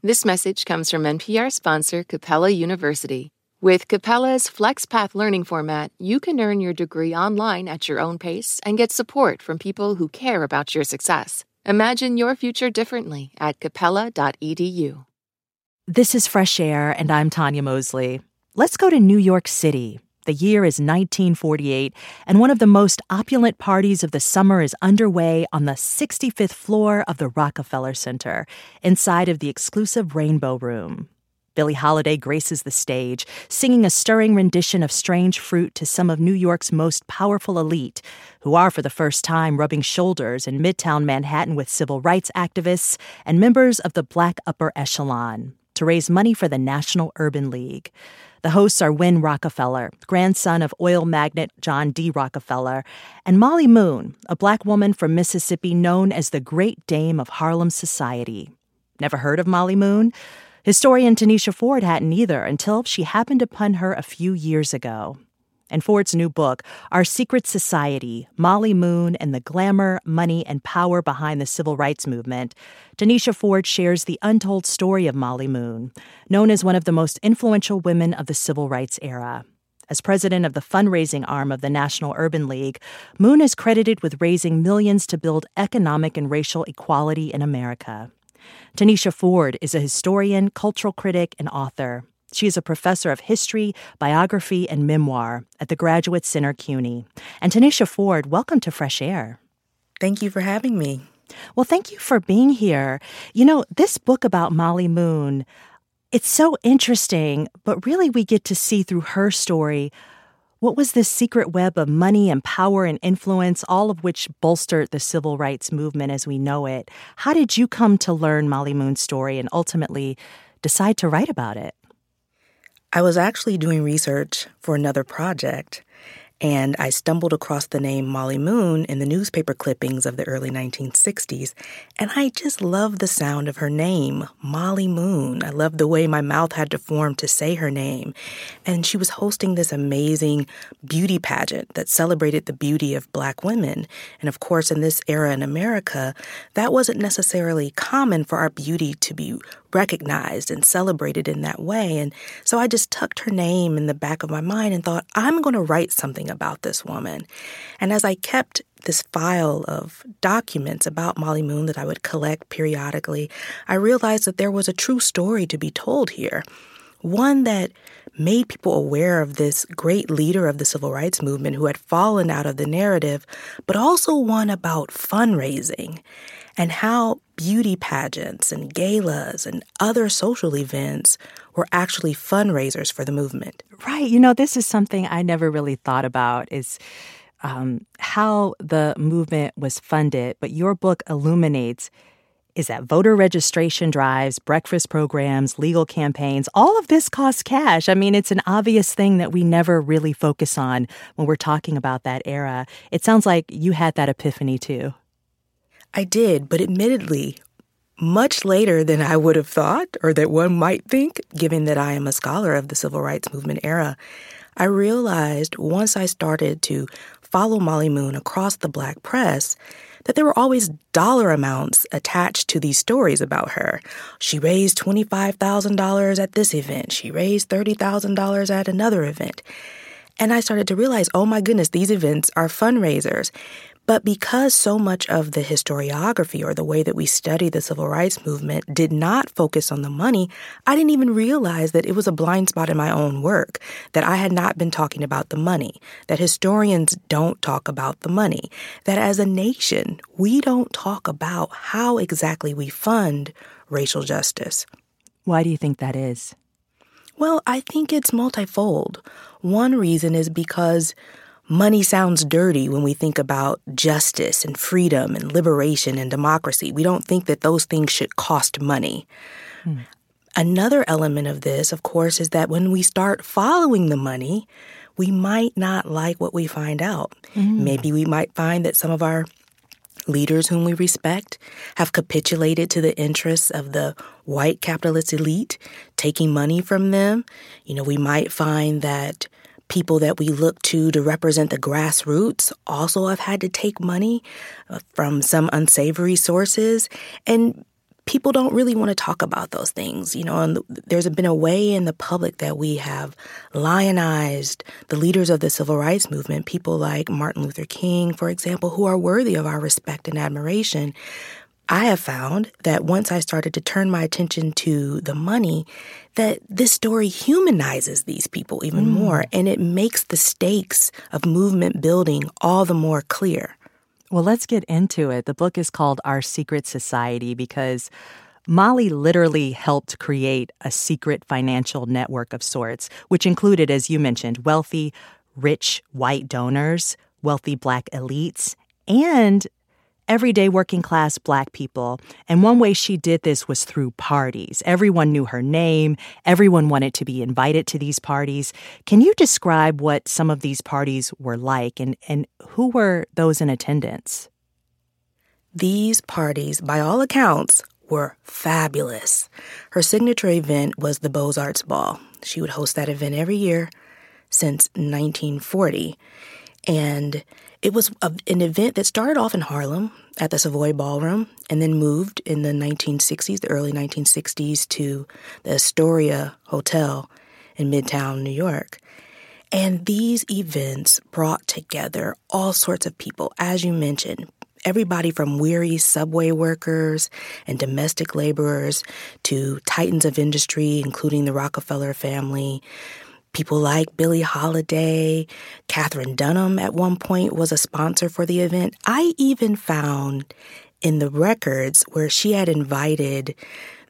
This message comes from NPR sponsor Capella University. With Capella's FlexPath learning format, you can earn your degree online at your own pace and get support from people who care about your success. Imagine your future differently at capella.edu. This is Fresh Air, and I'm Tonya Mosley. Let's go to New York City. The year is 1948, and one of the most opulent parties of the summer is underway on the 65th floor of the Rockefeller Center, inside of the exclusive Rainbow Room. Billie Holiday graces the stage, singing a stirring rendition of Strange Fruit to some of New York's most powerful elite, who are for the first time rubbing shoulders in Midtown Manhattan with civil rights activists and members of the Black Upper Echelon to raise money for the National Urban League. The hosts are Win Rockefeller, grandson of oil magnate John D. Rockefeller, and Mollie Moon, a black woman from Mississippi known as the Great Dame of Harlem Society. Never heard of Mollie Moon? Historian Tanisha Ford hadn't either until she happened upon her a few years ago. In Ford's new book, Our Secret Society Mollie Moon and the Glamour, Money, and Power Behind the Civil Rights Movement, Tanisha Ford shares the untold story of Mollie Moon, known as one of the most influential women of the civil rights era. As president of the fundraising arm of the National Urban League, Moon is credited with raising millions to build economic and racial equality in America. Tanisha Ford is a historian, cultural critic, and author. She is a professor of history, biography, and memoir at the Graduate Center CUNY. And Tanisha Ford, welcome to Fresh Air. Thank you for having me. Well, thank you for being here. You know, this book about Mollie Moon, it's so interesting, but really we get to see through her story what was this secret web of money and power and influence, all of which bolstered the civil rights movement as we know it? How did you come to learn Mollie Moon's story and ultimately decide to write about it? I was actually doing research for another project, and I stumbled across the name Mollie Moon in the newspaper clippings of the early 1960s, and I just loved the sound of her name, Mollie Moon. I loved the way my mouth had to form to say her name. And she was hosting this amazing beauty pageant that celebrated the beauty of black women. And of course, in this era in America, that wasn't necessarily common for our beauty to be recognized and celebrated in that way. And so I just tucked her name in the back of my mind and thought, I'm going to write something about this woman. And as I kept this file of documents about Mollie Moon that I would collect periodically, I realized that there was a true story to be told here. One that made people aware of this great leader of the civil rights movement who had fallen out of the narrative, but also one about fundraising and how beauty pageants and galas and other social events were actually fundraisers for the movement. Right. You know, this is something I never really thought about is um, how the movement was funded, but your book illuminates is that voter registration drives, breakfast programs, legal campaigns, all of this costs cash. I mean, it's an obvious thing that we never really focus on when we're talking about that era. It sounds like you had that epiphany too. I did, but admittedly, much later than I would have thought or that one might think, given that I am a scholar of the civil rights movement era. I realized once I started to follow Mollie Moon across the black press that there were always dollar amounts attached to these stories about her. She raised $25,000 at this event, she raised $30,000 at another event. And I started to realize, oh my goodness, these events are fundraisers. But because so much of the historiography or the way that we study the civil rights movement did not focus on the money, I didn't even realize that it was a blind spot in my own work, that I had not been talking about the money, that historians don't talk about the money, that as a nation, we don't talk about how exactly we fund racial justice. Why do you think that is? Well, I think it's multifold. One reason is because Money sounds dirty when we think about justice and freedom and liberation and democracy. We don't think that those things should cost money. Hmm. Another element of this, of course, is that when we start following the money, we might not like what we find out. Mm. Maybe we might find that some of our leaders whom we respect have capitulated to the interests of the white capitalist elite, taking money from them. You know, we might find that people that we look to to represent the grassroots also have had to take money uh, from some unsavory sources. And people don't really want to talk about those things, you know, and there's been a way in the public that we have lionized the leaders of the civil rights movement, people like Martin Luther King, for example, who are worthy of our respect and admiration. I have found that once I started to turn my attention to the money, that this story humanizes these people even mm. more and it makes the stakes of movement building all the more clear. Well, let's get into it. The book is called Our Secret Society because Mollie literally helped create a secret financial network of sorts, which included, as you mentioned, wealthy, rich white donors, wealthy black elites, and everyday working class black people. And one way she did this was through parties. Everyone knew her name, everyone wanted to be invited to these parties. Can you describe what some of these parties were like and, and who were those in attendance? These parties, by all accounts, were fabulous. Her signature event was the Beaux Arts Ball. She would host that event every year since 1940. And it was a, an event that started off in Harlem at the Savoy Ballroom and then moved in the 1960s, the early 1960s, to the Astoria Hotel in Midtown, New York. And these events brought together all sorts of people, as you mentioned, everybody from weary subway workers and domestic laborers to titans of industry, including the Rockefeller family, People like Billie Holiday, Katherine Dunham at one point was a sponsor for the event. I even found in the records where she had invited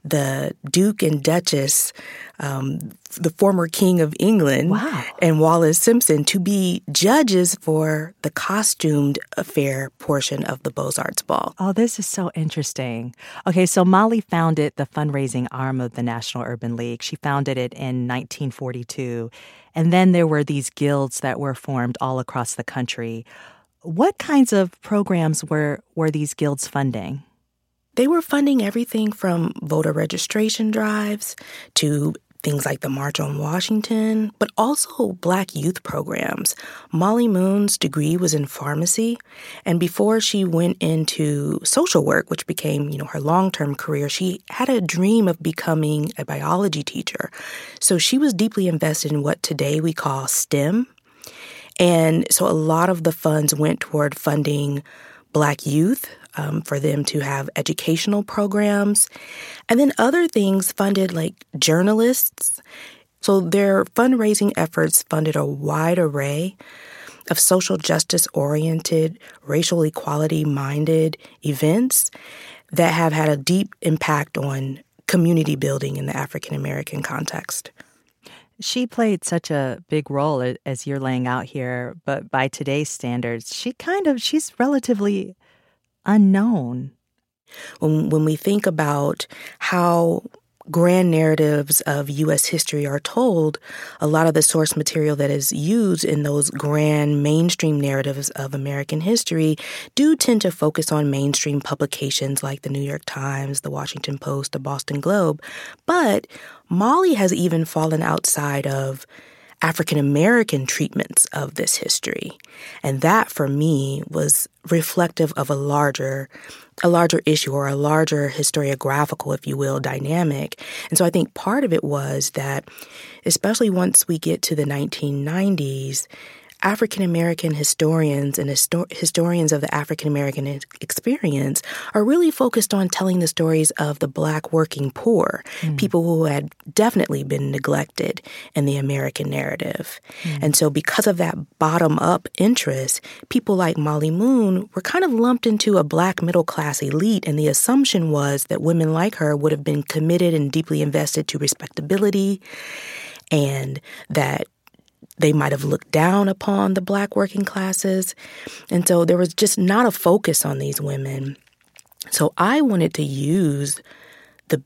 the Duke and Duchess, um, the former King of England, wow. and Wallis Simpson to be judges for the costumed affair portion of the Beaux Arts Ball. Oh, this is so interesting. Okay, so Mollie founded the fundraising arm of the National Urban League. She founded it in 1942. And then there were these guilds that were formed all across the country. What kinds of programs were, were these guilds funding? They were funding everything from voter registration drives to things like the March on Washington, but also black youth programs. Mollie Moon's degree was in pharmacy, and before she went into social work, which became, you know, her long-term career, she had a dream of becoming a biology teacher. So she was deeply invested in what today we call STEM. And so a lot of the funds went toward funding black youth um, for them to have educational programs. And then other things funded like journalists. So their fundraising efforts funded a wide array of social justice oriented, racial equality minded events that have had a deep impact on community building in the African American context. She played such a big role as you're laying out here, but by today's standards, she kind of she's relatively unknown. When, when we think about how grand narratives of U.S. history are told, a lot of the source material that is used in those grand mainstream narratives of American history do tend to focus on mainstream publications like the New York Times, the Washington Post, the Boston Globe. But Mollie has even fallen outside of African American treatments of this history. And that for me was reflective of a larger a larger issue or a larger historiographical, if you will, dynamic. And so I think part of it was that, especially once we get to the 1990s, African American historians and histor- historians of the African American experience are really focused on telling the stories of the black working poor, mm. people who had definitely been neglected in the American narrative. Mm. And so, because of that bottom up interest, people like Mollie Moon were kind of lumped into a black middle class elite. And the assumption was that women like her would have been committed and deeply invested to respectability and that they might have looked down upon the black working classes. And so there was just not a focus on these women. So I wanted to use the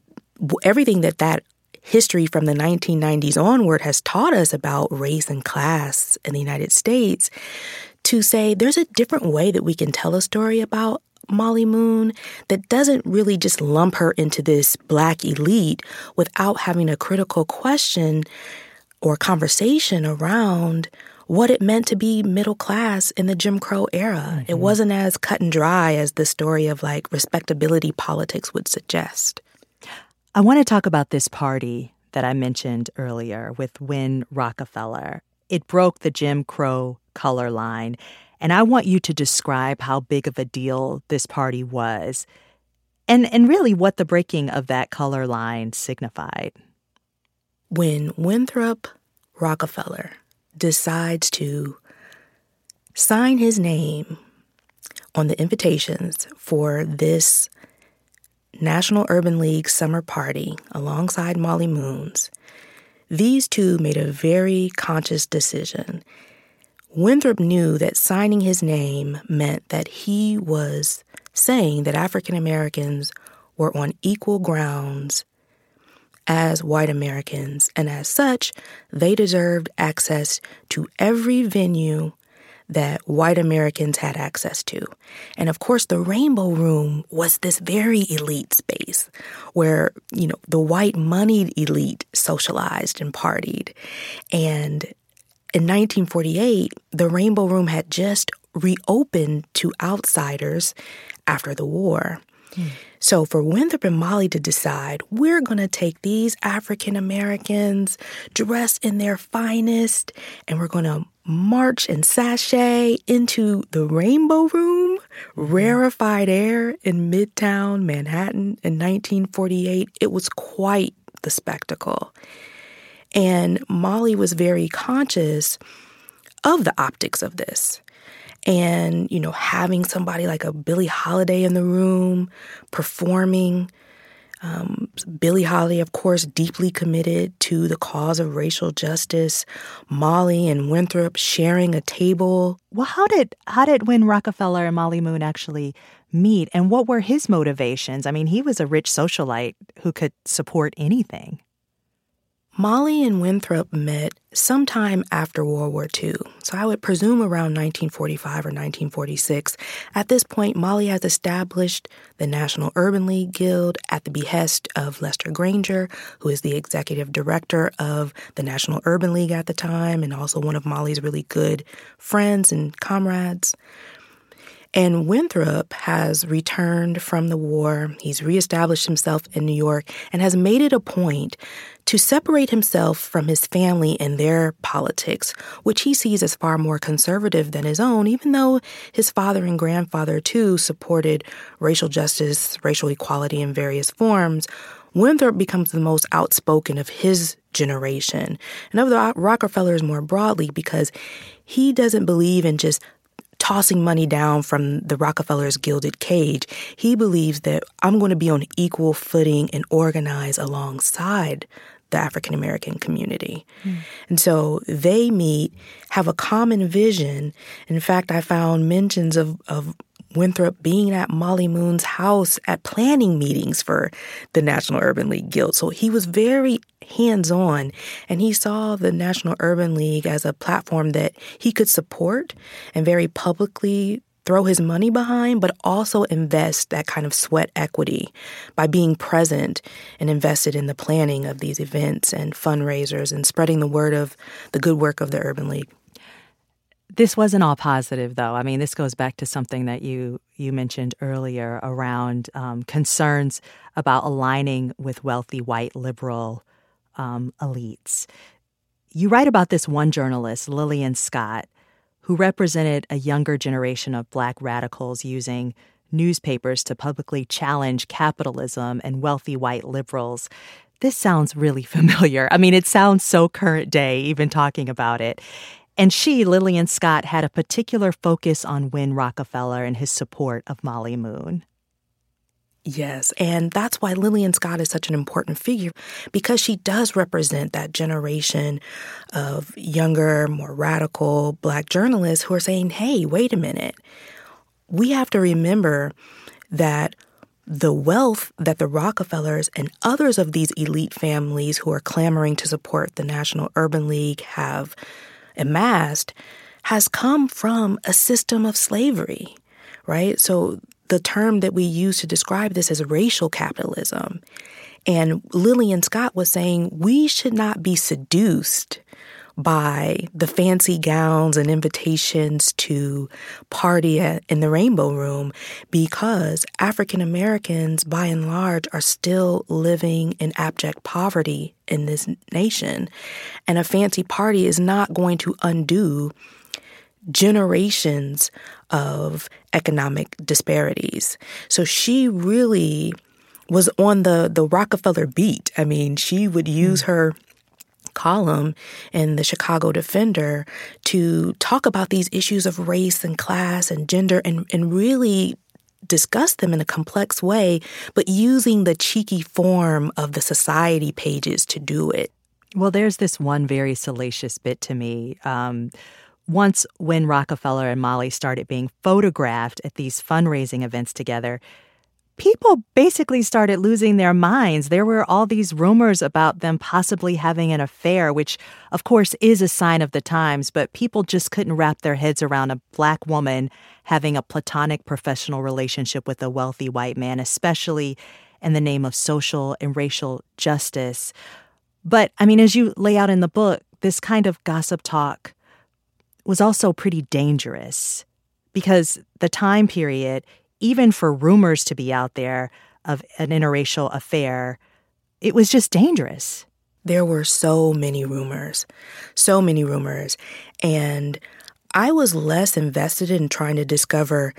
everything that that history from the 1990s onward has taught us about race and class in the United States to say there's a different way that we can tell a story about Mollie Moon that doesn't really just lump her into this black elite without having a critical question or conversation around what it meant to be middle class in the Jim Crow era. Mm-hmm. It wasn't as cut and dry as the story of like respectability politics would suggest. I want to talk about this party that I mentioned earlier with Win Rockefeller. It broke the Jim Crow color line. And I want you to describe how big of a deal this party was and, and really what the breaking of that color line signified. When Winthrop Rockefeller decides to sign his name on the invitations for this National Urban League summer party alongside Mollie Moons, these two made a very conscious decision. Winthrop knew that signing his name meant that he was saying that African Americans were on equal grounds as white Americans, and as such, they deserved access to every venue that white Americans had access to. And of course, the Rainbow Room was this very elite space where, you know, the white moneyed elite socialized and partied. And in 1948, the Rainbow Room had just reopened to outsiders after the war. So for Winthrop and Mollie to decide, we're going to take these African Americans dressed in their finest and we're going to march and sashay into the Rainbow Room, rarefied air in Midtown Manhattan in 1948. It was quite the spectacle. And Mollie was very conscious of the optics of this and you know having somebody like a Billie Holiday in the room performing. Um, Billie Holiday, of course, deeply committed to the cause of racial justice. Mollie and Winthrop sharing a table. Well, how did how did Win Rockefeller and Mollie Moon actually meet, and what were his motivations? I mean, he was a rich socialite who could support anything. Mollie and Winthrop met sometime after World War II, so I would presume around 1945 or 1946. At this point, Mollie has established the National Urban League Guild at the behest of Lester Granger, who is the executive director of the National Urban League at the time and also one of Mollie's really good friends and comrades. And Winthrop has returned from the war. He's reestablished himself in New York and has made it a point to separate himself from his family and their politics, which he sees as far more conservative than his own, even though his father and grandfather too supported racial justice, racial equality in various forms. Winthrop becomes the most outspoken of his generation and of the Rockefellers more broadly because he doesn't believe in just tossing money down from the Rockefellers' gilded cage. He believes that I'm going to be on equal footing and organize alongside the African American community. Mm. And so they meet, have a common vision. In fact, I found mentions of, of Winthrop being at Mollie Moon's house at planning meetings for the National Urban League Guild. So he was very hands on and he saw the National Urban League as a platform that he could support and very publicly throw his money behind, but also invest that kind of sweat equity by being present and invested in the planning of these events and fundraisers and spreading the word of the good work of the Urban League. This wasn't all positive, though. I mean, this goes back to something that you you mentioned earlier around um, concerns about aligning with wealthy white liberal um, elites. You write about this one journalist, Lillian Scott, who represented a younger generation of black radicals using newspapers to publicly challenge capitalism and wealthy white liberals. This sounds really familiar. I mean, it sounds so current day, even talking about it. And she, Lillian Scott, had a particular focus on Win Rockefeller and his support of Mollie Moon. Yes, and that's why Lillian Scott is such an important figure because she does represent that generation of younger, more radical black journalists who are saying, hey, wait a minute. We have to remember that the wealth that the Rockefellers and others of these elite families who are clamoring to support the National Urban League have amassed has come from a system of slavery, right? So the term that we use to describe this is racial capitalism. And Lillian Scott was saying we should not be seduced by the fancy gowns and invitations to party in the Rainbow Room because African Americans, by and large, are still living in abject poverty in this nation. And a fancy party is not going to undo generations of economic disparities. So she really was on the the Rockefeller beat. I mean, she would use mm. her column in the Chicago Defender to talk about these issues of race and class and gender and, and really discuss them in a complex way, but using the cheeky form of the society pages to do it. Well, there's this one very salacious bit to me. Um, once, Win Rockefeller and Mollie started being photographed at these fundraising events together, people basically started losing their minds. There were all these rumors about them possibly having an affair, which, of course, is a sign of the times, but people just couldn't wrap their heads around a black woman having a platonic professional relationship with a wealthy white man, especially in the name of social and racial justice. But, I mean, as you lay out in the book, this kind of gossip talk was also pretty dangerous because the time period even for rumors to be out there of an interracial affair, it was just dangerous. There were so many rumors, so many rumors. And I was less invested in trying to discover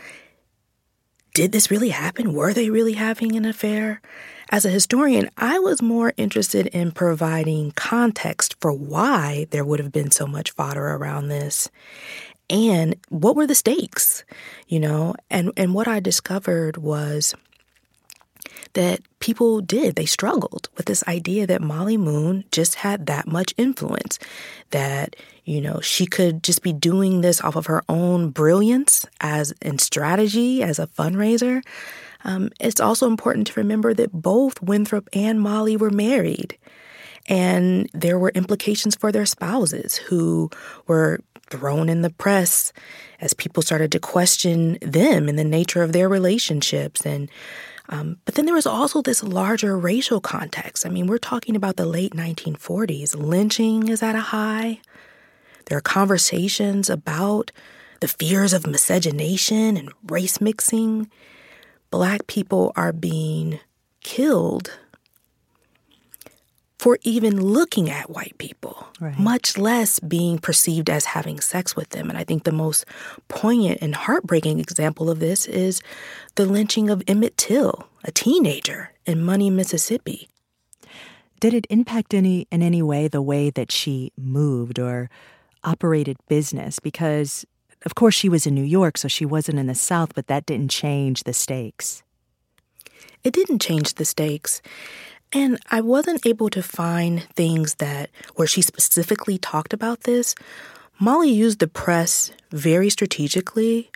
did this really happen? Were they really having an affair? As a historian, I was more interested in providing context for why there would have been so much fodder around this and what were the stakes you know and and what i discovered was that people did they struggled with this idea that mollie moon just had that much influence that you know she could just be doing this off of her own brilliance as in strategy as a fundraiser um, it's also important to remember that both winthrop and mollie were married and there were implications for their spouses who were thrown in the press as people started to question them and the nature of their relationships and um, but then there was also this larger racial context. I mean, we're talking about the late 1940s. Lynching is at a high. There are conversations about the fears of miscegenation and race mixing. Black people are being killed for even looking at white people, right. much less being perceived as having sex with them. And I think the most poignant and heartbreaking example of this is the lynching of Emmett Till, a teenager in Money, Mississippi. Did it impact any in any way the way that she moved or operated business? Because of course she was in New York, so she wasn't in the South, but that didn't change the stakes. It didn't change the stakes. And I wasn't able to find things that where she specifically talked about this. Mollie used the press very strategically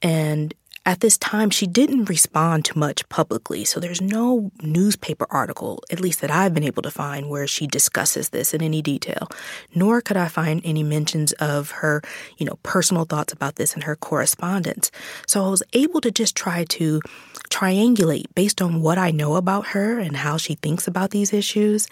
and at this time, she didn't respond to much publicly, so there's no newspaper article, at least that I've been able to find, where she discusses this in any detail. Nor could I find any mentions of her, you know, personal thoughts about this in her correspondence. So I was able to just try to triangulate based on what I know about her and how she thinks about these issues.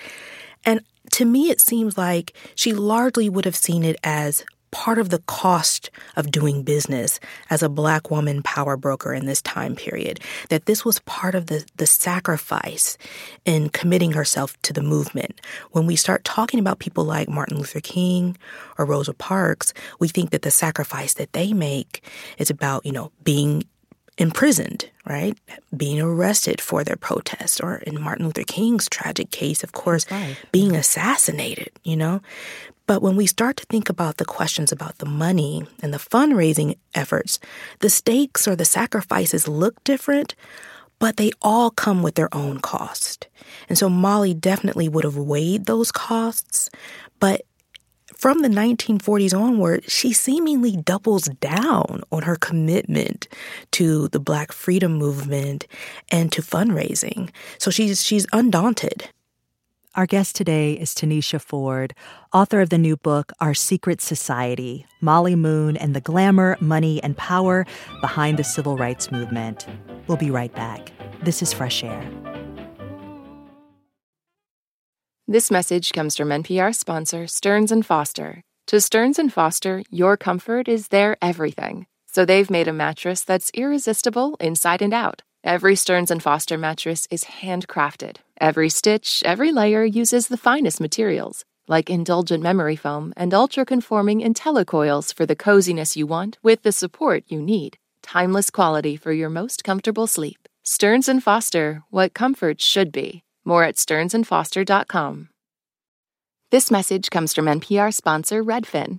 And to me, it seems like she largely would have seen it as part of the cost of doing business as a black woman power broker in this time period, that this was part of the, the sacrifice in committing herself to the movement. When we start talking about people like Martin Luther King or Rosa Parks, we think that the sacrifice that they make is about, you know, being imprisoned, right? Being arrested for their protest, or in Martin Luther King's tragic case, of course, right. being mm-hmm. assassinated, you know? But when we start to think about the questions about the money and the fundraising efforts, the stakes or the sacrifices look different, but they all come with their own cost. And so Mollie definitely would have weighed those costs, but from the 1940s onward, she seemingly doubles down on her commitment to the Black freedom movement and to fundraising. So she's she's undaunted. Our guest today is Tanisha Ford, author of the new book, Our Secret Society Mollie Moon and the Glamour, Money, and Power Behind the Civil Rights Movement. We'll be right back. This is Fresh Air. This message comes from NPR sponsor Stearns and Foster. To Stearns and Foster, your comfort is their everything. So they've made a mattress that's irresistible inside and out. Every Stearns and Foster mattress is handcrafted. Every stitch, every layer uses the finest materials, like indulgent memory foam and ultra-conforming IntelliCoils for the coziness you want with the support you need. Timeless quality for your most comfortable sleep. Stearns and Foster, what comfort should be. More at stearnsandfoster.com. This message comes from NPR sponsor Redfin.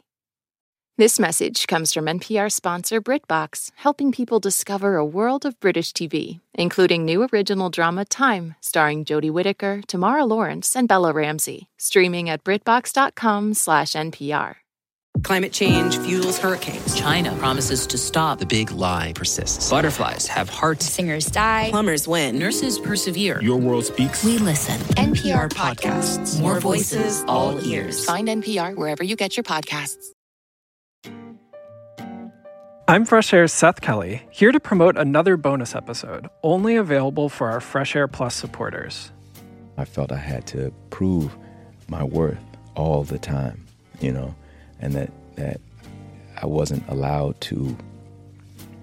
This message comes from NPR sponsor BritBox, helping people discover a world of British TV, including new original drama Time, starring Jodie Whittaker, Tamara Lawrence, and Bella Ramsey, streaming at BritBox.com/npr. Climate change fuels hurricanes. China promises to stop. The big lie persists. Butterflies have hearts. Singers die. Plumbers win. Nurses persevere. Your world speaks. We listen. NPR podcasts. More voices, all ears. Find NPR wherever you get your podcasts. I'm Fresh Air's Seth Kelly, here to promote another bonus episode, only available for our Fresh Air Plus supporters. I felt I had to prove my worth all the time, you know, and that, that I wasn't allowed to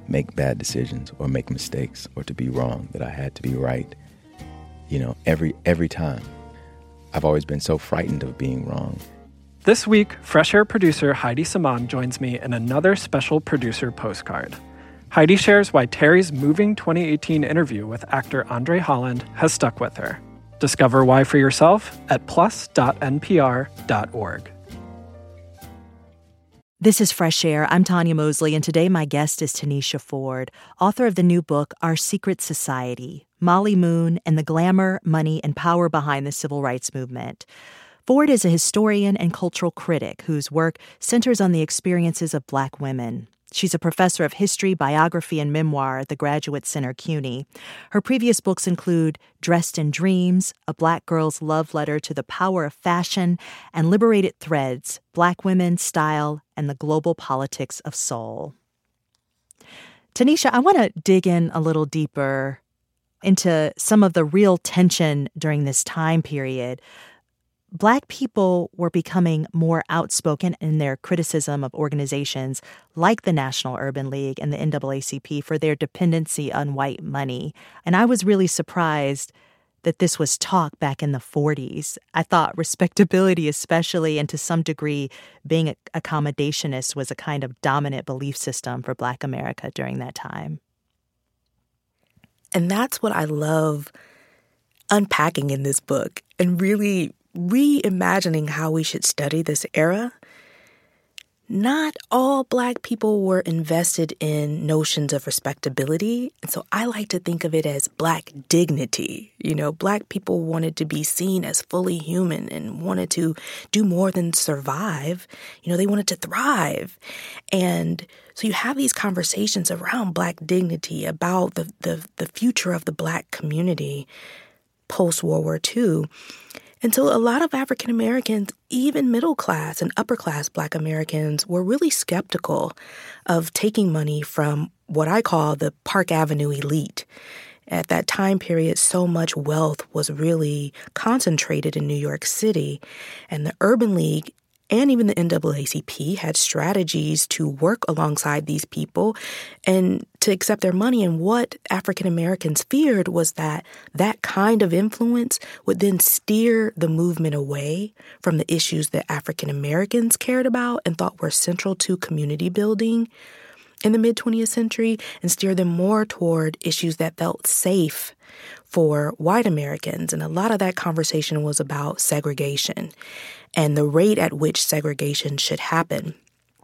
make bad decisions or make mistakes or to be wrong, that I had to be right, you know, every every time. I've always been so frightened of being wrong. This week, Fresh Air producer Heidi Saman joins me in another special producer postcard. Heidi shares why Terry's moving 2018 interview with actor Andre Holland has stuck with her. Discover why for yourself at plus.npr.org. This is Fresh Air. I'm Tonya Mosley, and today my guest is Tanisha Ford, author of the new book, Our Secret Society Mollie Moon and the Glamour, Money, and Power Behind the Civil Rights Movement. Ford is a historian and cultural critic whose work centers on the experiences of Black women. She's a professor of history, biography, and memoir at the Graduate Center CUNY. Her previous books include Dressed in Dreams, A Black Girl's Love Letter to the Power of Fashion, and Liberated Threads Black Women, Style, and the Global Politics of Soul. Tanisha, I want to dig in a little deeper into some of the real tension during this time period. Black people were becoming more outspoken in their criticism of organizations like the National Urban League and the NAACP for their dependency on white money. And I was really surprised that this was talk back in the 40s. I thought respectability, especially, and to some degree, being accommodationist, was a kind of dominant belief system for Black America during that time. And that's what I love unpacking in this book and really reimagining how we should study this era, not all Black people were invested in notions of respectability. And so I like to think of it as Black dignity. You know, Black people wanted to be seen as fully human and wanted to do more than survive. You know, they wanted to thrive. And so you have these conversations around Black dignity, about the, the, the future of the Black community post World War II. And so a lot of African Americans, even middle class and upper class Black Americans, were really skeptical of taking money from what I call the Park Avenue elite. At that time period, so much wealth was really concentrated in New York City, and the Urban League and even the NAACP had strategies to work alongside these people and to accept their money. And what African Americans feared was that that kind of influence would then steer the movement away from the issues that African Americans cared about and thought were central to community building in the mid 20th century and steer them more toward issues that felt safe for white Americans. And a lot of that conversation was about segregation and the rate at which segregation should happen.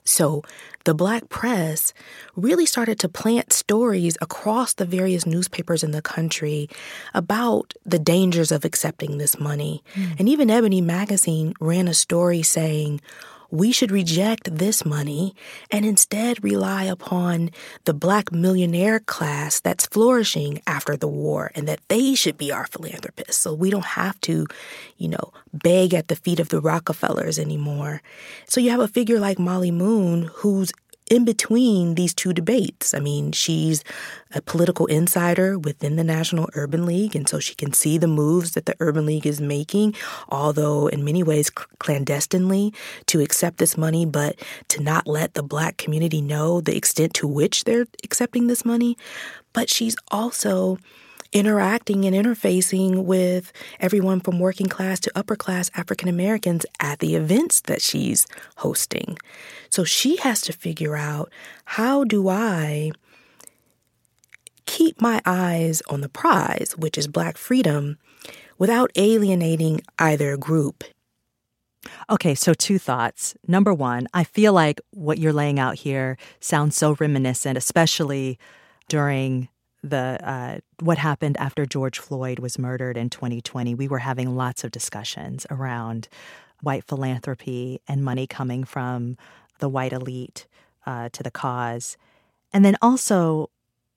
So, the black press really started to plant stories across the various newspapers in the country about the dangers of accepting this money. Mm. And even Ebony Magazine ran a story saying, we should reject this money and instead rely upon the black millionaire class that's flourishing after the war and that they should be our philanthropists. So we don't have to, you know, beg at the feet of the Rockefellers anymore. So you have a figure like Mollie Moon who's in between these two debates. I mean, she's a political insider within the National Urban League, and so she can see the moves that the Urban League is making, although in many ways clandestinely, to accept this money, but to not let the black community know the extent to which they're accepting this money. But she's also interacting and interfacing with everyone from working class to upper class African Americans at the events that she's hosting. So she has to figure out how do I keep my eyes on the prize, which is Black freedom, without alienating either group. Okay, so two thoughts. Number one, I feel like what you're laying out here sounds so reminiscent, especially during the uh, what happened after George Floyd was murdered in 2020. We were having lots of discussions around white philanthropy and money coming from the white elite uh, to the cause. And then also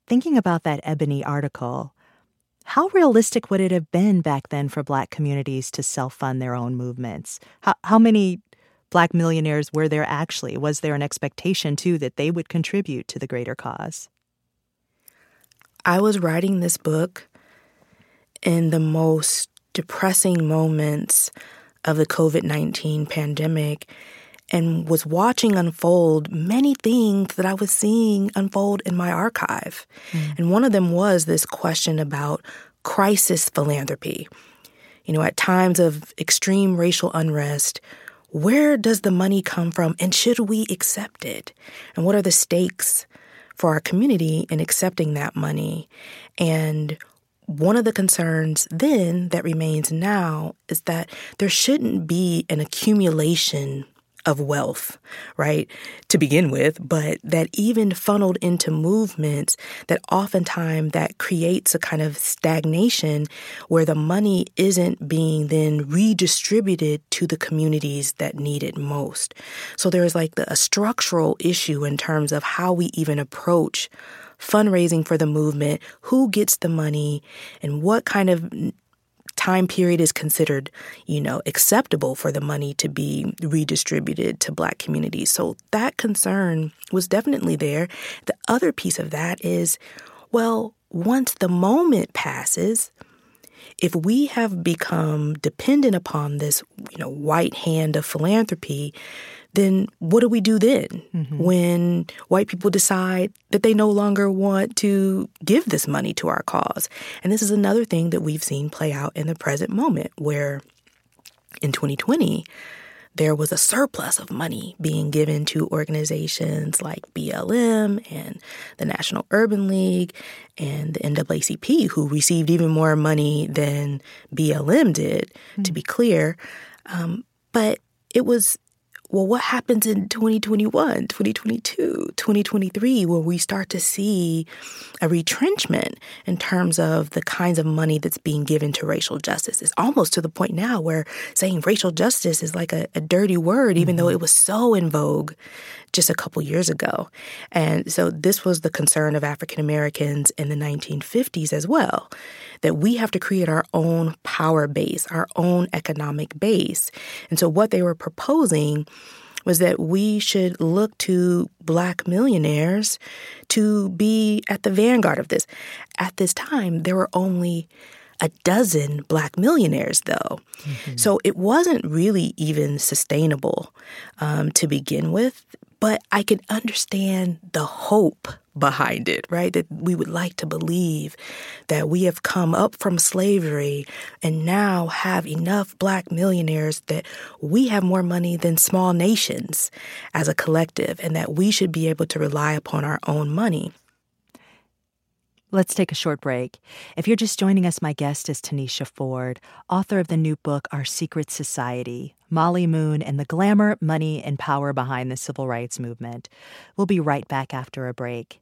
thinking about that Ebony article, how realistic would it have been back then for Black communities to self fund their own movements? How, how many Black millionaires were there actually? Was there an expectation, too, that they would contribute to the greater cause? I was writing this book in the most depressing moments of the COVID 19 pandemic and was watching unfold many things that I was seeing unfold in my archive. Mm. And one of them was this question about crisis philanthropy. You know, at times of extreme racial unrest, where does the money come from and should we accept it? And what are the stakes for our community in accepting that money? And one of the concerns then that remains now is that there shouldn't be an accumulation of wealth, right, to begin with, but that even funneled into movements that oftentimes that creates a kind of stagnation where the money isn't being then redistributed to the communities that need it most. So there's like the, a structural issue in terms of how we even approach fundraising for the movement, who gets the money, and what kind of time period is considered, you know, acceptable for the money to be redistributed to black communities. So that concern was definitely there. The other piece of that is, well, once the moment passes, if we have become dependent upon this, you know, white hand of philanthropy, then what do we do then mm-hmm. when white people decide that they no longer want to give this money to our cause? And this is another thing that we've seen play out in the present moment where in 2020, there was a surplus of money being given to organizations like BLM and the National Urban League and the NAACP, who received even more money than BLM did, mm-hmm. to be clear. Um, but it was well, what happens in 2021, 2022, 2023, where we start to see a retrenchment in terms of the kinds of money that's being given to racial justice? It's almost to the point now where saying racial justice is like a, a dirty word, even mm-hmm. though it was so in vogue just a couple years ago. And so this was the concern of African Americans in the 1950s as well that we have to create our own power base, our own economic base. And so what they were proposing was that we should look to black millionaires to be at the vanguard of this. At this time, there were only a dozen black millionaires, though. Mm-hmm. So it wasn't really even sustainable um, to begin with but I can understand the hope behind it, right? That we would like to believe that we have come up from slavery and now have enough black millionaires that we have more money than small nations as a collective and that we should be able to rely upon our own money. Let's take a short break. If you're just joining us, my guest is Tanisha Ford, author of the new book, Our Secret Society Mollie Moon and the Glamour, Money, and Power Behind the Civil Rights Movement. We'll be right back after a break.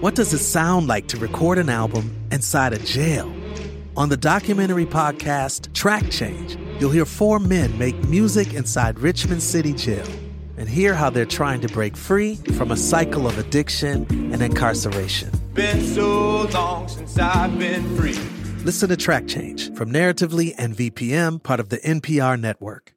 What does it sound like to record an album inside a jail? On the documentary podcast Track Change, you'll hear four men make music inside Richmond City Jail and hear how they're trying to break free from a cycle of addiction and incarceration. Been so long since I've been free. Listen to Track Change from Narratively and VPM, part of the NPR network.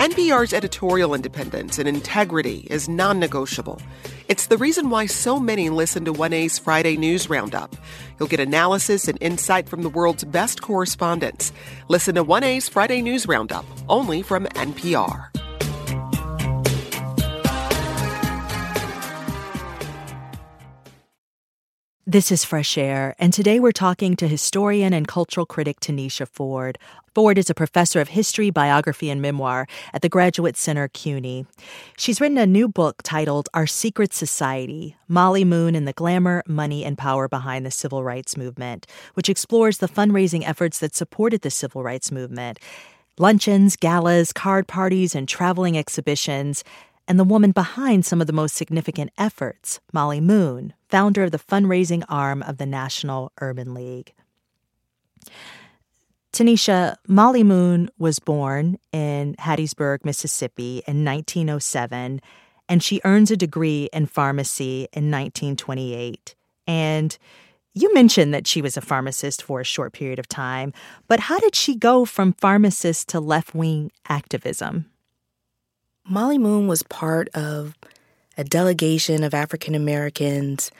NPR's editorial independence and integrity is non negotiable. It's the reason why so many listen to 1A's Friday News Roundup. You'll get analysis and insight from the world's best correspondents. Listen to 1A's Friday News Roundup, only from NPR. This is Fresh Air, and today we're talking to historian and cultural critic Tanisha Ford. Ford is a professor of history, biography, and memoir at the Graduate Center CUNY. She's written a new book titled Our Secret Society Mollie Moon and the Glamour, Money, and Power Behind the Civil Rights Movement, which explores the fundraising efforts that supported the civil rights movement. Luncheons, galas, card parties, and traveling exhibitions and the woman behind some of the most significant efforts, Mollie Moon, founder of the fundraising arm of the National Urban League. Tanisha, Mollie Moon was born in Hattiesburg, Mississippi in 1907, and she earns a degree in pharmacy in 1928. And you mentioned that she was a pharmacist for a short period of time, but how did she go from pharmacist to left wing activism? Mollie Moon was part of a delegation of African Americans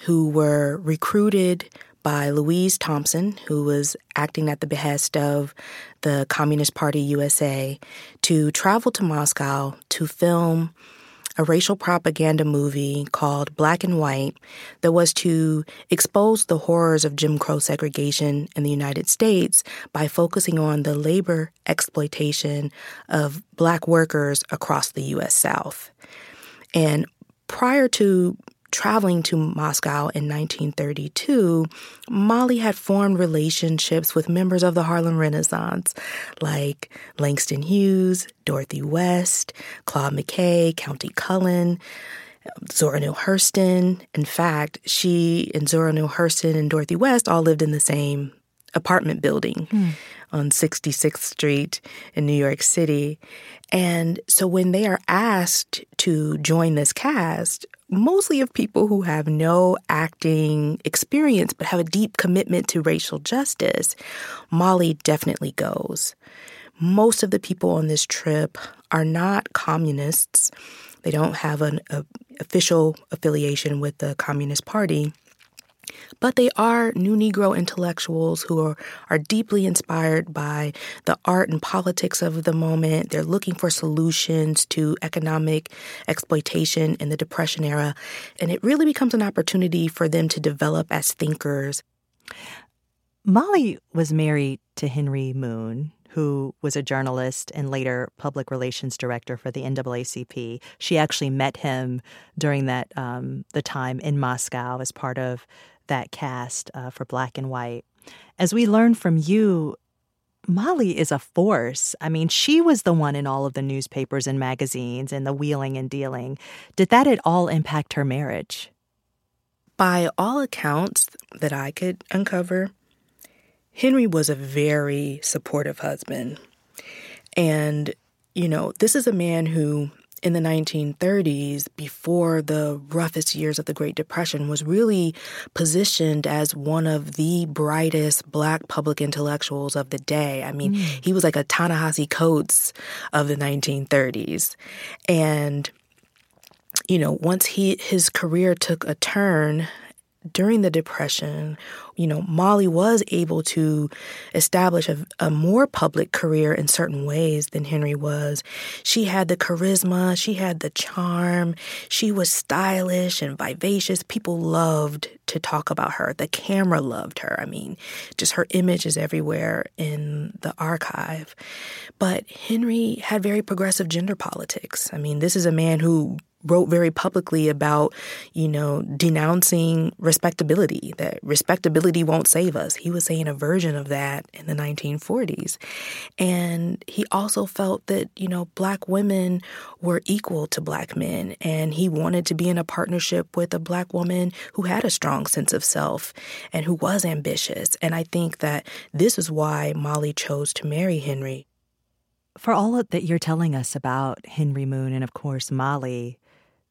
who were recruited by Louise Thompson, who was acting at the behest of the Communist Party USA, to travel to Moscow to film a racial propaganda movie called Black and White that was to expose the horrors of Jim Crow segregation in the United States by focusing on the labor exploitation of black workers across the U.S. South. And prior to traveling to Moscow in 1932, Mollie had formed relationships with members of the Harlem Renaissance like Langston Hughes, Dorothy West, Claude McKay, Countee Cullen. Zora Neale Hurston. In fact, she and Zora Neale Hurston and Dorothy West all lived in the same apartment building mm. on 66th Street in New York City. And so when they are asked to join this cast, mostly of people who have no acting experience but have a deep commitment to racial justice, Mollie definitely goes. Most of the people on this trip are not communists. They don't have an a, official affiliation with the Communist Party. But they are new Negro intellectuals who are, are deeply inspired by the art and politics of the moment. They're looking for solutions to economic exploitation in the Depression era. And it really becomes an opportunity for them to develop as thinkers. Mollie was married to Henry Moon, who was a journalist and later public relations director for the NAACP. She actually met him during that um, the time in Moscow as part of that cast uh, for Black and White. As we learn from you, Mollie is a force. I mean, she was the one in all of the newspapers and magazines and the wheeling and dealing. Did that at all impact her marriage? By all accounts that I could uncover, Henry was a very supportive husband. And, you know, this is a man who in the 1930s, before the roughest years of the Great Depression, was really positioned as one of the brightest black public intellectuals of the day. I mean, mm. he was like a Ta-Nehisi Coates of the 1930s. And, you know, once he his career took a turn during the Depression, you know, Mollie was able to establish a, a, more public career in certain ways than Henry was. She had the charisma, she had the charm, she was stylish and vivacious. People loved to talk about her. The camera loved her. I mean, just her image is everywhere in the archive. But Henry had very progressive gender politics. I mean, this is a man who wrote very publicly about, you know, denouncing respectability, that respectability won't save us. He was saying a version of that in the 1940s. And he also felt that, you know, black women were equal to black men. And he wanted to be in a partnership with a black woman who had a strong sense of self and who was ambitious. And I think that this is why Mollie chose to marry Henry. For all that you're telling us about Henry Moon and, of course, Mollie,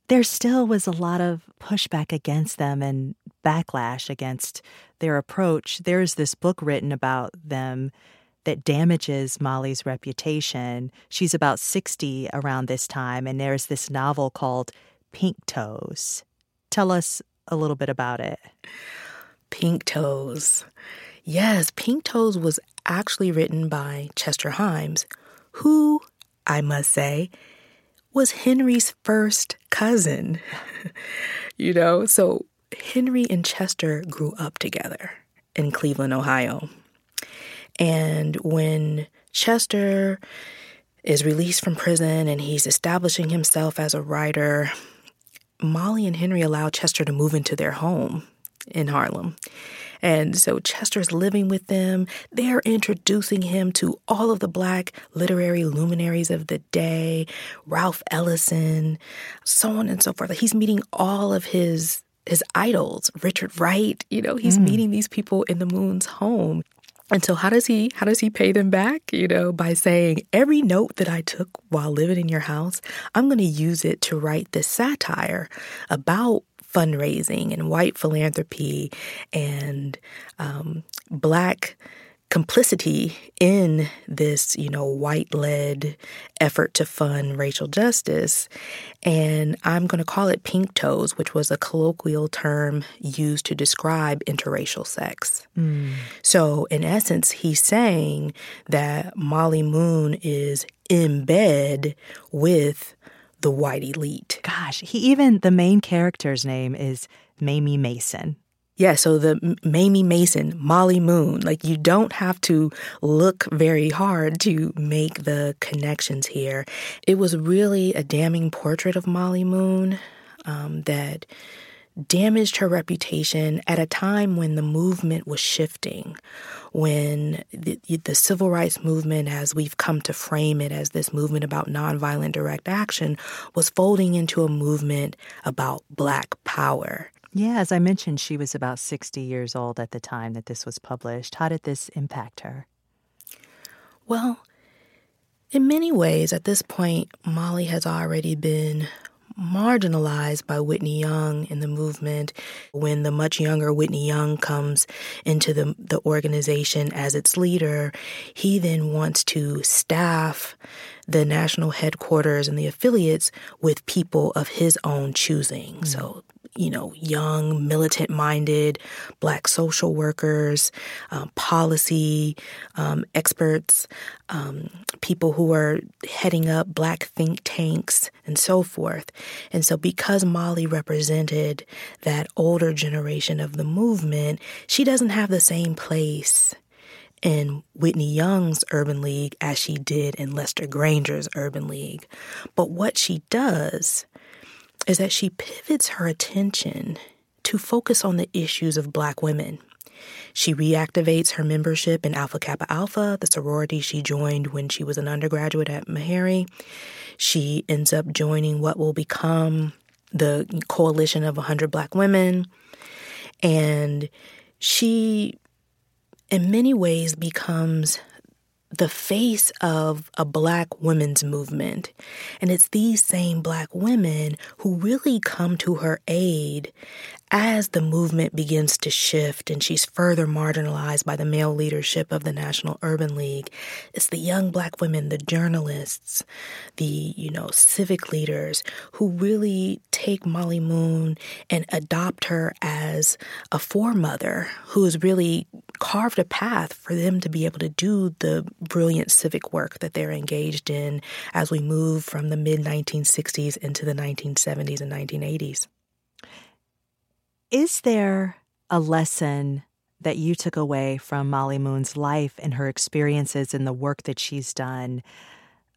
there still was a lot of pushback against them and backlash against their approach. There's this book written about them that damages Mollie's reputation. She's about 60 around this time, and there's this novel called Pink Toes. Tell us a little bit about it. Pink Toes. Yes, Pink Toes was actually written by Chester Himes, who, I must say, was Henry's first cousin. you know, so Henry and Chester grew up together in Cleveland, Ohio. And when Chester is released from prison and he's establishing himself as a writer, Mollie and Henry allow Chester to move into their home in Harlem. And so Chester's living with them. They're introducing him to all of the black literary luminaries of the day, Ralph Ellison, so on and so forth. He's meeting all of his his idols, Richard Wright, you know, he's mm. meeting these people in the moon's home. And so how does he how does he pay them back? You know, by saying every note that I took while living in your house, I'm going to use it to write this satire about fundraising and white philanthropy and um, black complicity in this, you know, white led effort to fund racial justice. And I'm going to call it pink toes, which was a colloquial term used to describe interracial sex. Mm. So, in essence, he's saying that Mollie Moon is in bed with the white elite. Gosh, he even the main character's name is Mamie Mason. Yeah, so the Mamie Mason, Mollie Moon, like you don't have to look very hard to make the connections here. It was really a damning portrait of Mollie Moon um, that damaged her reputation at a time when the movement was shifting, when the, the, civil rights movement, as we've come to frame it as this movement about nonviolent direct action, was folding into a movement about Black power. Yeah, as I mentioned, she was about 60 years old at the time that this was published. How did this impact her? Well, in many ways, at this point, Mollie has already been marginalized by Whitney Young in the movement. When the much younger Whitney Young comes into the, the organization as its leader, he then wants to staff the national headquarters and the affiliates with people of his own choosing. Mm-hmm. So you know, young, militant minded black social workers, um, policy um, experts, um, people who are heading up black think tanks, and so forth. And so, because Mollie represented that older generation of the movement, she doesn't have the same place in Whitney Young's Urban League as she did in Lester Granger's Urban League. But what she does is that she pivots her attention to focus on the issues of Black women. She reactivates her membership in Alpha Kappa Alpha, the sorority she joined when she was an undergraduate at Meharry. She ends up joining what will become the Coalition of 100 Black Women. And she, in many ways, becomes the face of a black women's movement. And it's these same black women who really come to her aid as the movement begins to shift and she's further marginalized by the male leadership of the National Urban League, it's the young black women, the journalists, the, you know, civic leaders who really take Mollie Moon and adopt her as a foremother who is really carved a path for them to be able to do the brilliant civic work that they're engaged in as we move from the mid 1960s into the 1970s and 1980s. Is there a lesson that you took away from Mollie Moon's life and her experiences and the work that she's done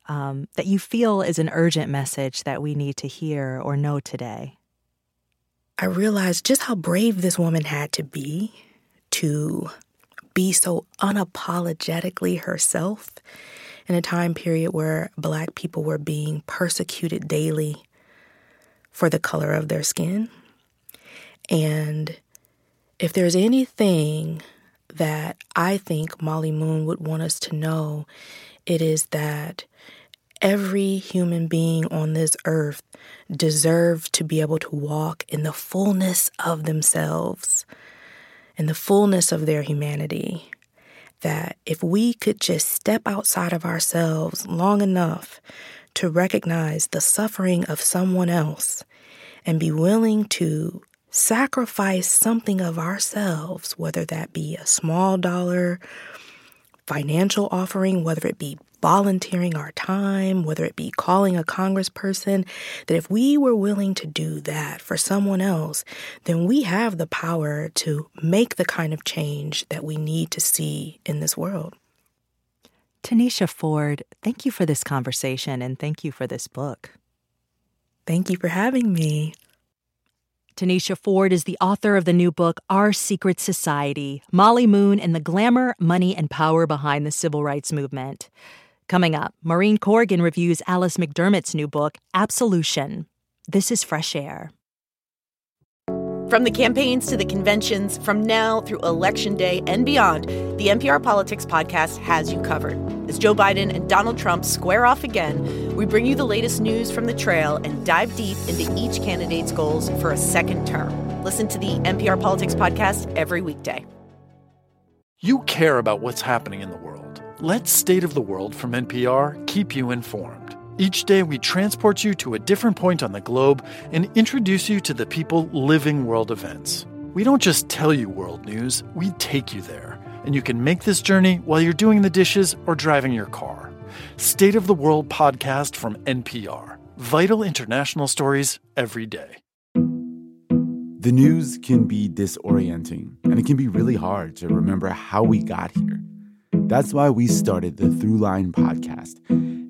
um, that you feel is an urgent message that we need to hear or know today? I realized just how brave this woman had to be to be so unapologetically herself in a time period where Black people were being persecuted daily for the color of their skin. And if there's anything that I think Mollie Moon would want us to know, it is that every human being on this earth deserves to be able to walk in the fullness of themselves, in the fullness of their humanity. That if we could just step outside of ourselves long enough to recognize the suffering of someone else and be willing to sacrifice something of ourselves, whether that be a small dollar financial offering, whether it be volunteering our time, whether it be calling a congressperson, that if we were willing to do that for someone else, then we have the power to make the kind of change that we need to see in this world. Tanisha Ford, thank you for this conversation and thank you for this book. Thank you for having me. Tanisha Ford is the author of the new book, Our Secret Society Mollie Moon and the Glamour, Money, and Power Behind the Civil Rights Movement. Coming up, Maureen Corrigan reviews Alice McDermott's new book, Absolution. This is Fresh Air. From the campaigns to the conventions, from now through Election Day and beyond, the NPR Politics Podcast has you covered. As Joe Biden and Donald Trump square off again, we bring you the latest news from the trail and dive deep into each candidate's goals for a second term. Listen to the NPR Politics Podcast every weekday. You care about what's happening in the world. Let State of the World from NPR keep you informed. Each day, we transport you to a different point on the globe and introduce you to the people living world events. We don't just tell you world news, we take you there. And you can make this journey while you're doing the dishes or driving your car. State of the World podcast from NPR. Vital international stories every day. The news can be disorienting, and it can be really hard to remember how we got here. That's why we started the Throughline podcast.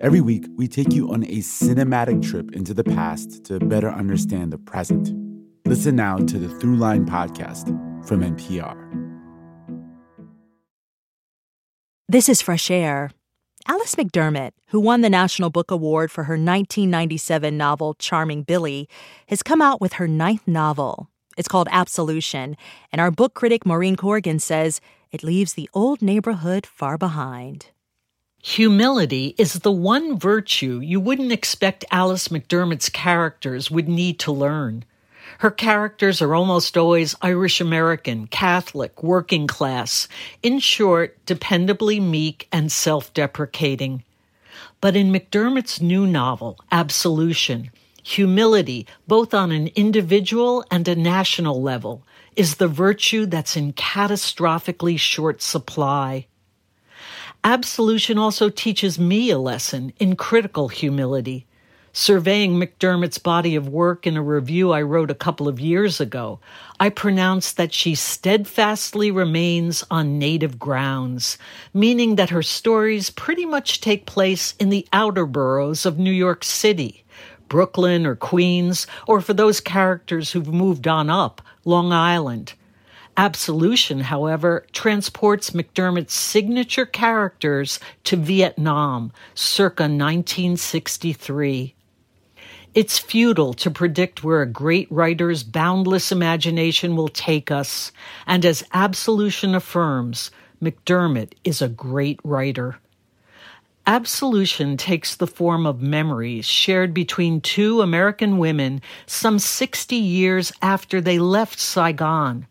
Every week, we take you on a cinematic trip into the past to better understand the present. Listen now to the Throughline podcast from NPR. This is Fresh Air. Alice McDermott, who won the National Book Award for her 1997 novel Charming Billy, has come out with her ninth novel. It's called Absolution, and our book critic Maureen Corrigan says it leaves the old neighborhood far behind. Humility is the one virtue you wouldn't expect Alice McDermott's characters would need to learn. Her characters are almost always Irish American, Catholic, working class, in short, dependably meek and self deprecating. But in McDermott's new novel, Absolution, humility, both on an individual and a national level, is the virtue that's in catastrophically short supply. Absolution also teaches me a lesson in critical humility. Surveying McDermott's body of work in a review I wrote a couple of years ago, I pronounced that she steadfastly remains on native grounds, meaning that her stories pretty much take place in the outer boroughs of New York City, Brooklyn or Queens, or for those characters who've moved on up, Long Island. Absolution, however, transports McDermott's signature characters to Vietnam circa 1963. It's futile to predict where a great writer's boundless imagination will take us, and as Absolution affirms, McDermott is a great writer. Absolution takes the form of memories shared between two American women some 60 years after they left Saigon.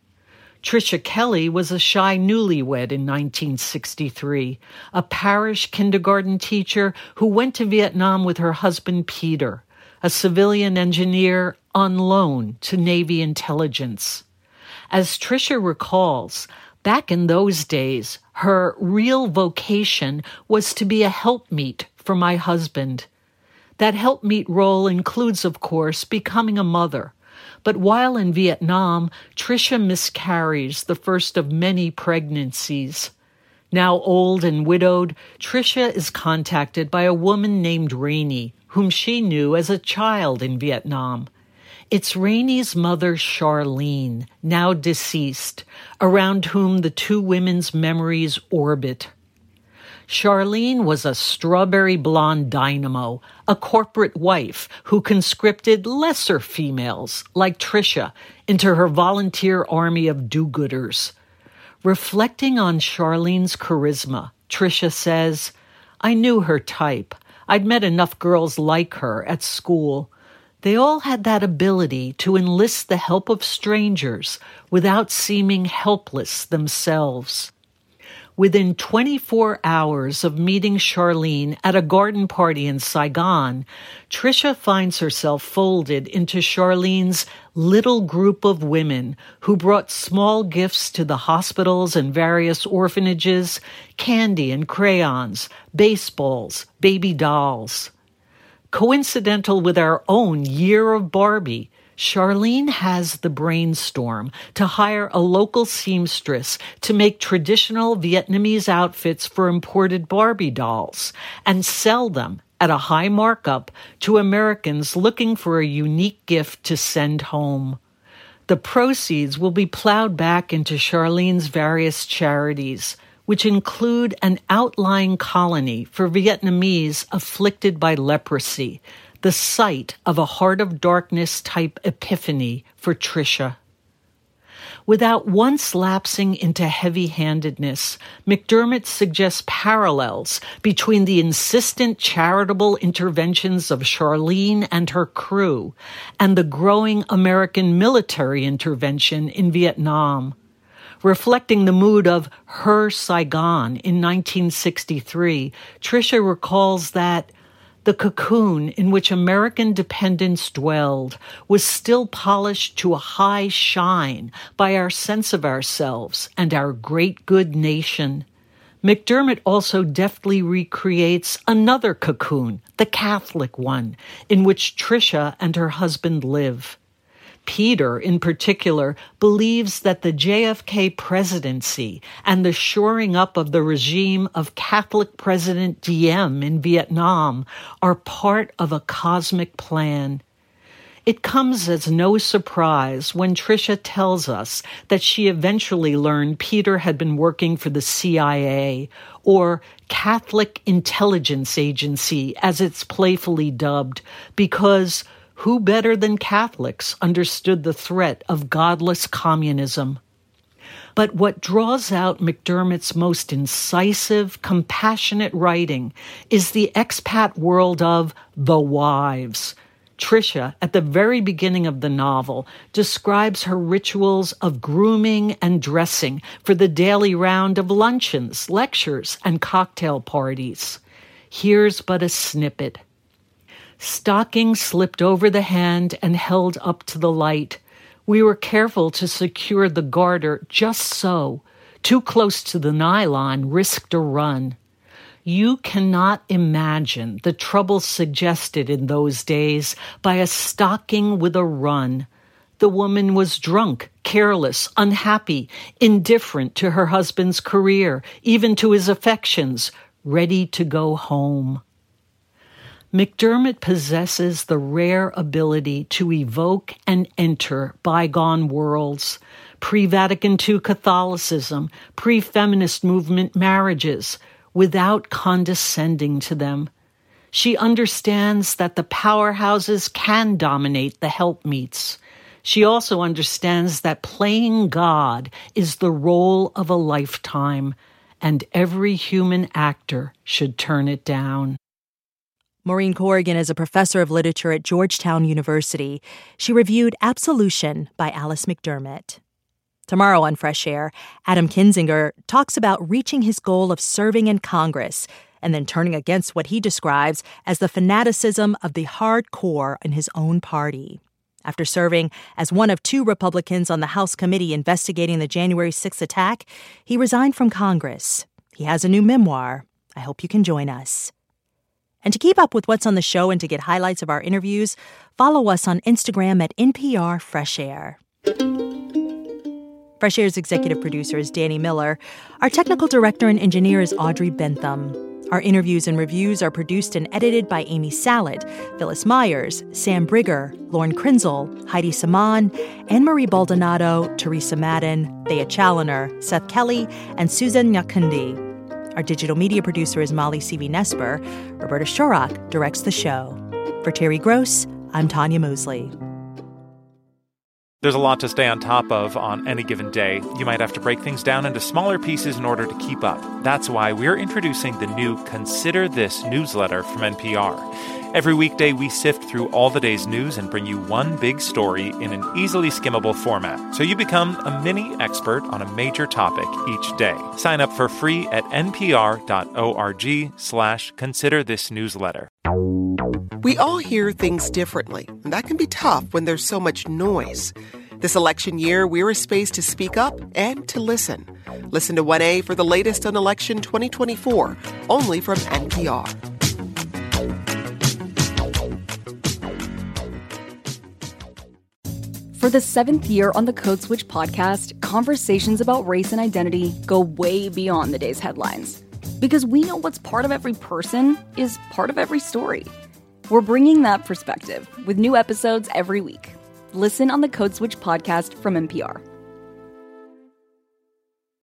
Tricia Kelly was a shy newlywed in 1963, a parish kindergarten teacher who went to Vietnam with her husband Peter, a civilian engineer on loan to Navy intelligence. As Tricia recalls, back in those days, her real vocation was to be a helpmeet for my husband. That helpmeet role includes, of course, becoming a mother. But while in Vietnam, Tricia miscarries the first of many pregnancies. Now old and widowed, Tricia is contacted by a woman named Rainey, whom she knew as a child in Vietnam. It's Rainey's mother, Charlene, now deceased, around whom the two women's memories orbit. Charlene was a strawberry blonde dynamo, a corporate wife who conscripted lesser females, like Tricia, into her volunteer army of do gooders. Reflecting on Charlene's charisma, Tricia says, I knew her type. I'd met enough girls like her at school. They all had that ability to enlist the help of strangers without seeming helpless themselves. Within 24 hours of meeting Charlene at a garden party in Saigon, Tricia finds herself folded into Charlene's little group of women who brought small gifts to the hospitals and various orphanages, candy and crayons, baseballs, baby dolls. Coincidental with our own Year of Barbie, Charlene has the brainstorm to hire a local seamstress to make traditional Vietnamese outfits for imported Barbie dolls and sell them at a high markup to Americans looking for a unique gift to send home. The proceeds will be plowed back into Charlene's various charities, which include an outlying colony for Vietnamese afflicted by leprosy the site of a heart of darkness type epiphany for Tricia. Without once lapsing into heavy handedness, McDermott suggests parallels between the insistent charitable interventions of Charlene and her crew and the growing American military intervention in Vietnam. Reflecting the mood of her Saigon in 1963, Tricia recalls that the cocoon in which American dependents dwelled was still polished to a high shine by our sense of ourselves and our great good nation. McDermott also deftly recreates another cocoon, the Catholic one, in which Tricia and her husband live. Peter, in particular, believes that the JFK presidency and the shoring up of the regime of Catholic President Diem in Vietnam are part of a cosmic plan. It comes as no surprise when Tricia tells us that she eventually learned Peter had been working for the CIA, or Catholic Intelligence Agency, as it's playfully dubbed, because who better than Catholics understood the threat of godless communism? But what draws out McDermott's most incisive, compassionate writing is the expat world of the wives. Tricia, at the very beginning of the novel, describes her rituals of grooming and dressing for the daily round of luncheons, lectures, and cocktail parties. Here's but a snippet. Stockings slipped over the hand and held up to the light. We were careful to secure the garter just so. Too close to the nylon risked a run. You cannot imagine the trouble suggested in those days by a stocking with a run. The woman was drunk, careless, unhappy, indifferent to her husband's career, even to his affections, ready to go home. McDermott possesses the rare ability to evoke and enter bygone worlds, pre Vatican II Catholicism, pre feminist movement marriages, without condescending to them. She understands that the powerhouses can dominate the helpmeets. She also understands that playing God is the role of a lifetime and every human actor should turn it down. Maureen Corrigan is a professor of literature at Georgetown University. She reviewed Absolution by Alice McDermott. Tomorrow on Fresh Air, Adam Kinzinger talks about reaching his goal of serving in Congress and then turning against what he describes as the fanaticism of the hardcore in his own party. After serving as one of two Republicans on the House committee investigating the January 6th attack, he resigned from Congress. He has a new memoir. I hope you can join us. And to keep up with what's on the show and to get highlights of our interviews, follow us on Instagram at NPR Fresh Air. Fresh Air's executive producer is Danny Miller. Our technical director and engineer is Audrey Bentham. Our interviews and reviews are produced and edited by Amy Salet, Phyllis Myers, Sam Brigger, Lauren Krenzel, Heidi Saman, Anne Marie Baldonado, Teresa Madden, Thea Challoner, Seth Kelly, and Susan Nyakundi. Our digital media producer is Molly C.V. Nesper. Roberta Shorrock directs the show. For Terry Gross, I'm Tonya Mosley. There's a lot to stay on top of on any given day. You might have to break things down into smaller pieces in order to keep up. That's why we're introducing the new Consider This newsletter from NPR. Every weekday, we sift through all the day's news and bring you one big story in an easily skimmable format, so you become a mini expert on a major topic each day. Sign up for free at npr.org slash consider this newsletter. We all hear things differently, and that can be tough when there's so much noise. This election year, we're a space to speak up and to listen. Listen to 1A for the latest on election 2024, only from NPR. For the seventh year on the Code Switch podcast, conversations about race and identity go way beyond the day's headlines. Because we know what's part of every person is part of every story. We're bringing that perspective with new episodes every week. Listen on the Code Switch podcast from NPR.